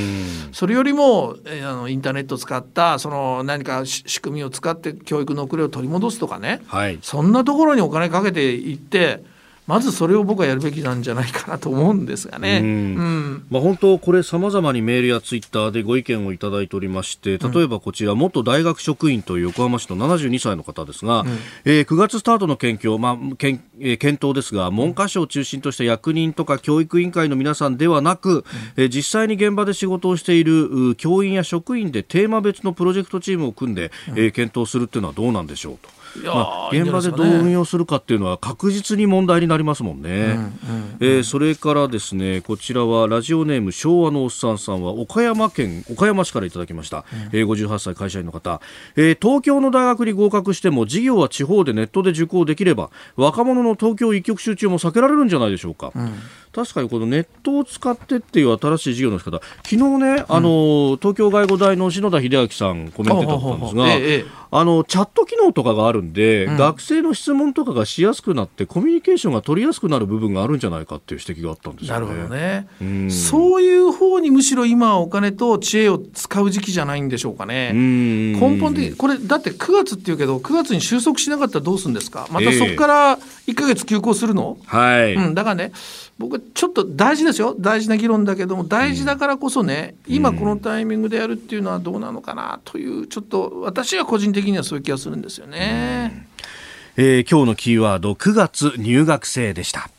それよりも、えー、あのインターネットを使ったその何か仕組みを使って教育の遅れを取り戻すとかね、はい、そんなところにお金かけていってまずそれを僕はやるべきなんじゃないかなと思うんですがね。うん、まあ、本当、これ、さまざまにメールやツイッターでご意見をいただいておりまして、例えばこちら、元大学職員という横浜市の72歳の方ですが、うん、えー、9月スタートの研究、まあけんえー、検討ですが、文科省を中心とした役人とか教育委員会の皆さんではなく、うん、えー、実際に現場で仕事をしている教員や職員でテーマ別のプロジェクトチームを組んで、うん、えー、検討するっていうのはどうなんでしょうと。まあ、現場でどう運用するかっていうのは確実に問題になりますもんね、うんうん、えー、それからですねこちらはラジオネーム昭和のおっさんさんは岡山県岡山市からいただきました、うん、えー、58歳会社員の方、えー、東京の大学に合格しても授業は地方でネットで受講できれば若者の東京一極集中も避けられるんじゃないでしょうか、うん。確かにこのネットを使ってっていう新しい事業の仕方。昨日ね、うん、あの東京外語大の篠田秀明さんコメントだったんですが、ええ、あのチャット機能とかがあるんで、うん、学生の質問とかがしやすくなってコミュニケーションが取りやすくなる部分があるんじゃないかっていう指摘があったんですよね。なるほどね、うん、そういう方にむしろ今はお金と知恵を使う時期じゃないんでしょうかね。根本的これだって9月っていうけど9月に収束しなかったらどうするんですか？またそこから1か月休校するの、えー、はい、うん、だからね僕ちょっと大事ですよ大事な議論だけども大事だからこそね、うん、今このタイミングでやるっていうのはどうなのかなというちょっと私は個人的にはそういう気がするんですよね。うん、えー、今日のキーワード9月入学生でした。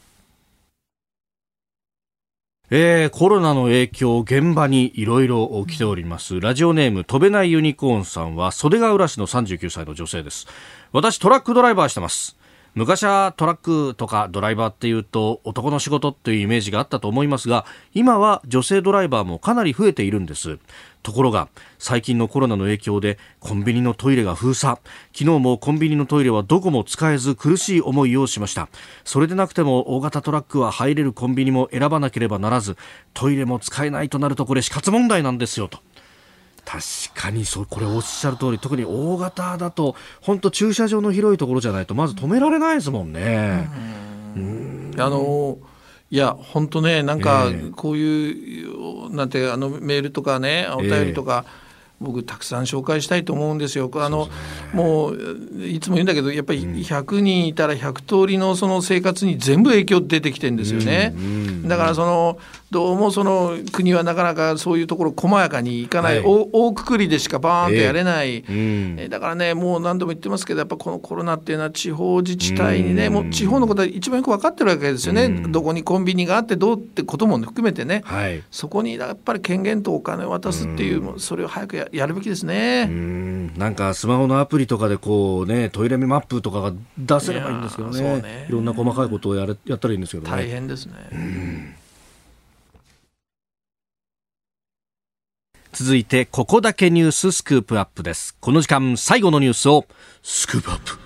えー、コロナの影響、現場にいろいろ起きております。ラジオネーム、飛べないユニコーンさんは、袖ヶ浦市の39歳の女性です。私、トラックドライバーしてます。昔はトラックとかドライバーっていうと男の仕事っていうイメージがあったと思いますが今は女性ドライバーもかなり増えているんです。ところが最近のコロナの影響でコンビニのトイレが封鎖。昨日もコンビニのトイレはどこも使えず苦しい思いをしました。それでなくても大型トラックは入れるコンビニも選ばなければならずトイレも使えないとなるとこれ死活問題なんですよと。確かにそうこれおっしゃる通り特に大型だと本当駐車場の広いところじゃないとまず止められないですもんね。あのいや本当ねなんかこういう、えー、なんてあのメールとかねお便りとか、えー僕たくさん紹介したいと思うんですよ。あの、ね、もういつも言うんだけどやっぱり100人いたら100通りのその生活に全部影響出てきてるんですよね。だからそのどうもその国はなかなかそういうところ細やかにいかない、はい、大くくりでしかバーンとやれない、えーうん、だからねもう何度も言ってますけどやっぱこのコロナっていうのは地方自治体にね、うん、もう地方のことは一番よく分かってるわけですよね、うん、どこにコンビニがあってどうってことも含めてね、はい、そこにやっぱり権限とお金を渡すっていう、それを早くややるべきですね。なんかスマホのアプリとかでこうねトイレマップとかが出せればいいんですけどね。ね。いろんな細かいことをやれやったらいいんですけどね。大変ですね。続いてここだけニューススクープアップです。この時間最後のニュースをスクープアップ。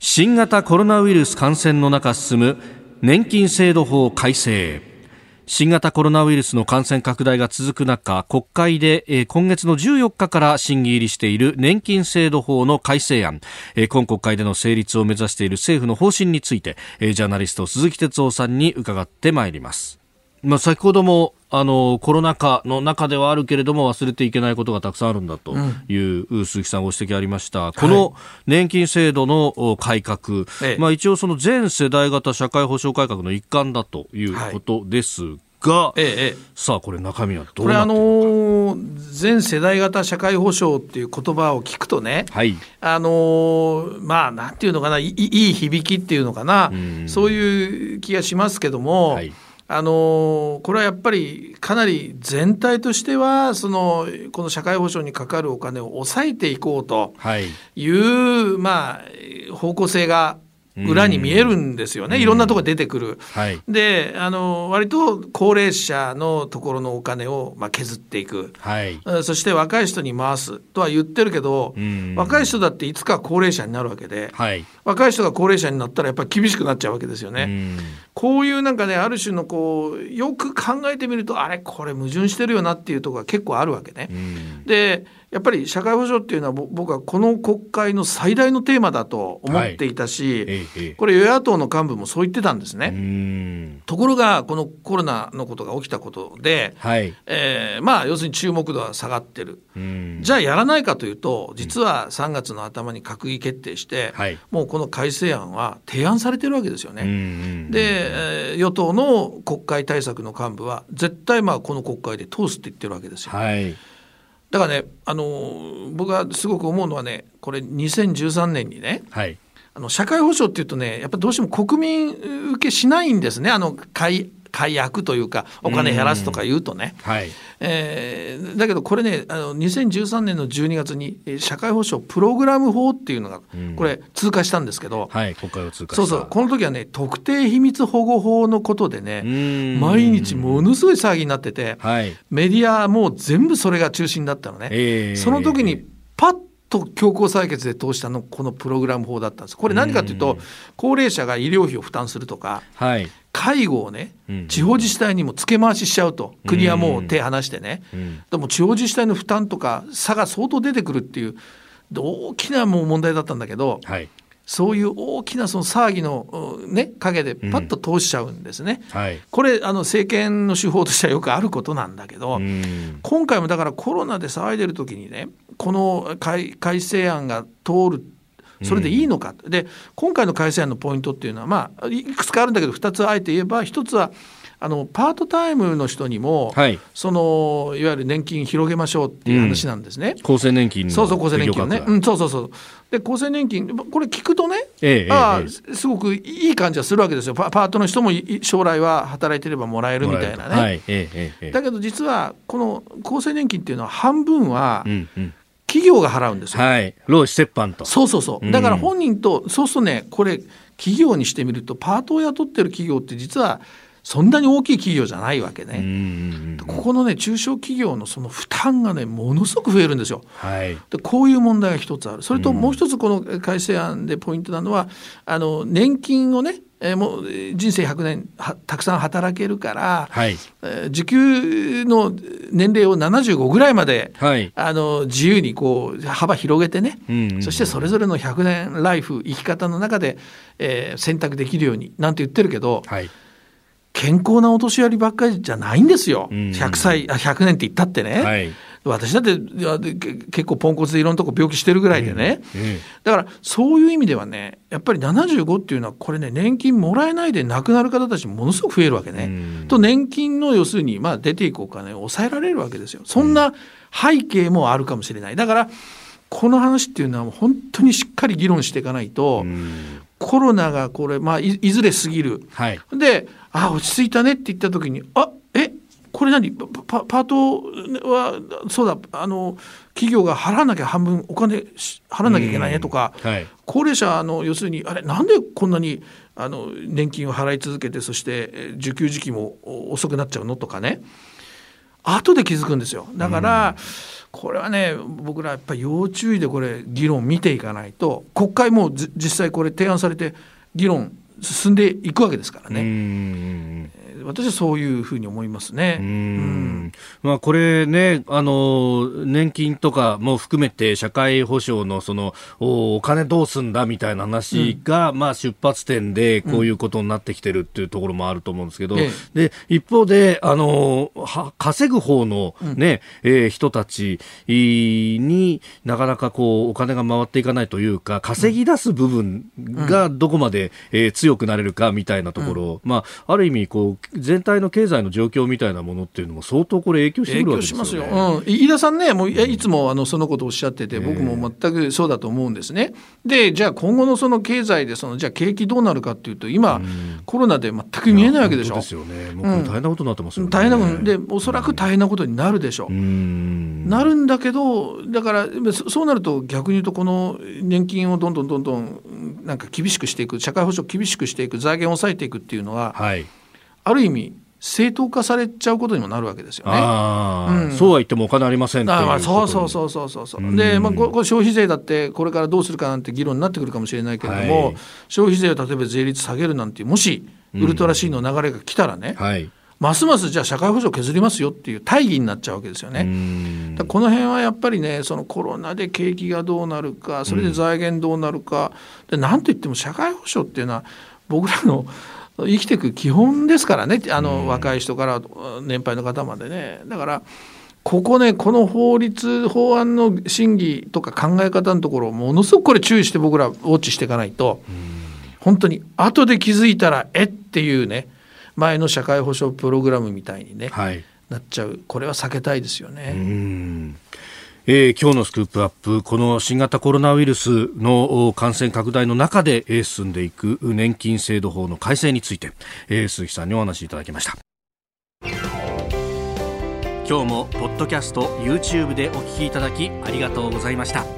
新型コロナウイルス感染の中進む年金制度法改正。新型コロナウイルスの感染拡大が続く中国会で今月の14日から審議入りしている年金制度法の改正案。今国会での成立を目指している政府の方針についてジャーナリスト鈴木哲夫さんに伺ってまいります。まあ、先ほどもあのコロナ禍の中ではあるけれども忘れていけないことがたくさんあるんだという、うん、鈴木さんご指摘ありました、この年金制度の改革、はい、まあ、一応その全世代型社会保障改革の一環だということですが、ええ、さあこれ中身はどうこれあのー、全世代型社会保障っていう言葉を聞くとね、はい、あのー、まあなんていうのかないい響きっていうのかな、うそういう気がしますけども、はいあのこれはやっぱりかなり全体としてはそのこの社会保障にかかるお金を抑えていこうという、まあ、方向性が裏に見えるんですよね、いろんなところ出てくる。はい、であの割と高齢者のところのお金を、まあ、削っていく、はい、そして若い人に回すとは言ってるけど、若い人だっていつか高齢者になるわけで、はい、若い人が高齢者になったらやっぱり厳しくなっちゃうわけですよね。こういうなんかねある種のこうよく考えてみるとあれこれ矛盾してるよなっていうところが結構あるわけね。でやっぱり社会保障っていうのは僕はこの国会の最大のテーマだと思っていたし、はい、これ与野党の幹部もそう言ってたんですね。ところがこのコロナのことが起きたことで、はい、えー、まあ要するに注目度は下がってる。じゃあやらないかというと実は3月の頭に閣議決定して、はい、もうこの改正案は提案されてるわけですよね。で、えー、与党の国会対策の幹部は絶対まあこの国会で通すって言ってるわけですよ。はいだからねあの僕はすごく思うのはねこれ2013年にね、はい、あの社会保障っていうとねやっぱどうしても国民受けしないんですね。あの解解約というかお金減らすとか言うとね、はい。えー、だけどこれねあの2013年の12月に社会保障プログラム法っていうのがこれ通過したんですけど、はい、国会を通過そうそう。この時はね特定秘密保護法のことでね毎日ものすごい騒ぎになってて、はい、メディアも全部それが中心だったのね、えー、その時にパッと強行採決で通したのこのプログラム法だったんです。これ何かというと高齢者が医療費を負担するとか、はい、介護をね、地方自治体にも付け回ししちゃうと。国はもう手離してね、でも地方自治体の負担とか差が相当出てくるっていう大きなもう問題だったんだけど、はい、そういう大きなその騒ぎの、ね、陰でパッと通しちゃうんですね。うんはい、これあの政権の手法としてはよくあることなんだけど、今回もだからコロナで騒いでる時にねこの改改正案が通るそれでいいのか、うん、で今回の改正案のポイントっていうのは、まあ、いくつかあるんだけど2つあえて言えば1つはあのパートタイムの人にも、はい、そのいわゆる年金広げましょうっていう話なんですね。うん、厚生年金そうそう厚生年金ね、うん、そうそうそう。で厚生年金これ聞くとね、ええああ、え、すごくいい感じはするわけですよ。パートの人も将来は働いてればもらえるみたいなね、はい、だけど実はこの厚生年金っていうのは半分は、うんうん企業が払うんですよ。はい。労使折半と。そうそうそう。だから本人と、うん、そうするとね、これ、企業にしてみると、パートを雇ってる企業って実は、そんなに大きい企業じゃないわけね。ここのね中小企業のその負担がねものすごく増えるんですよ。はい、でこういう問題が一つある。それともう一つこの改正案でポイントなのはあの年金をねえー、もう人生100年たくさん働けるから、はい。えー、受給の年齢を75ぐらいまで、はい、あの自由にこう幅広げてね、うんうんうん、そしてそれぞれの100年ライフ生き方の中で、えー、選択できるようになんて言ってるけど、はい、健康なお年寄りばっかりじゃないんですよ、うん、100歳あ100年って言ったってね。はい。私だって結構ポンコツでいろんなとこ病気してるぐらいでね、うん。うん、だからそういう意味ではねやっぱり75っていうのはこれね年金もらえないで亡くなる方たちものすごく増えるわけね。うん、と年金の要するにまあ出ていくお金を抑えられるわけですよ。そんな背景もあるかもしれない。だからこの話っていうのは本当にしっかり議論していかないと、コロナがこれ、まあ、いずれ過ぎる、はい、であ落ち着いたねって言った時にあえこれ何？パパートはそうだあの企業が払わなきゃ半分お金払わなきゃいけないねとか、はい、高齢者の要するにあれなんでこんなにあの年金を払い続けてそして受給時期も遅くなっちゃうの？とかね。後で気づくんですよ。だから、これはね僕らやっぱり要注意でこれ議論見ていかないと国会も実際これ提案されて議論進んでいくわけですからね。私はそういうふうに思いますね。うん、まあ、これね、あの、年金とかも含めて社会保障のその、おお金どうすんだみたいな話が、うん、まあ、出発点でこういうことになってきてるっていうところもあると思うんですけど、うん、で、一方で、あの、は稼ぐ方のね、うん、えー、人たちになかなかこう、お金が回っていかないというか、稼ぎ出す部分がどこまで、えー、強くなれるかみたいなところ、まあ、ある意味、こう、全体の経済の状況みたいなものっていうのも相当これ影響してくるわけですよ、ね、しますよ、うん、飯田さんねもういつもあのそのことをおっしゃってて僕も全くそうだと思うんですね。でじゃあ今後のその経済でそのじゃあ景気どうなるかっていうと今、コロナで全く見えないわけでしょ。ですよね。もう大変なことになってますよね。大変なことでおそらく大変なことになるでしょう。なるんだけどだからそうなると逆に言うとこの年金をどんどんどんどんなんか厳しくしていく社会保障厳しくしていく財源を抑えていくっていうのは、はい、ある意味正当化されちゃうことにもなるわけですよね。うん、そうは言ってもお金ありませんあまあそうそうそうそうそうそう。で、まあ、ここ消費税だってこれからどうするかなんて議論になってくるかもしれないけれども、はい、消費税を例えば税率下げるなんてもしウルトラ C の流れが来たらね、はい、ますますじゃあ社会保障削りますよっていう大義になっちゃうわけですよね。この辺はやっぱりねそのコロナで景気がどうなるかそれで財源どうなるか、でなんといっても社会保障っていうのは僕らの 生きていく基本ですからね。あの、若い人から年配の方までね。だからここねこの法律法案の審議とか考え方のところものすごくこれ注意して僕らウォッチしていかないと、本当に後で気づいたらえっていうね前の社会保障プログラムみたいにね、はい、なっちゃうこれは避けたいですよね。えー、今日のスクープアップ、この新型コロナウイルスの感染拡大の中で、えー、進んでいく年金制度法の改正について、えー、鈴木さんにお話しいただきました。今日もポッドキャスト YouTube でお聞きいただきありがとうございました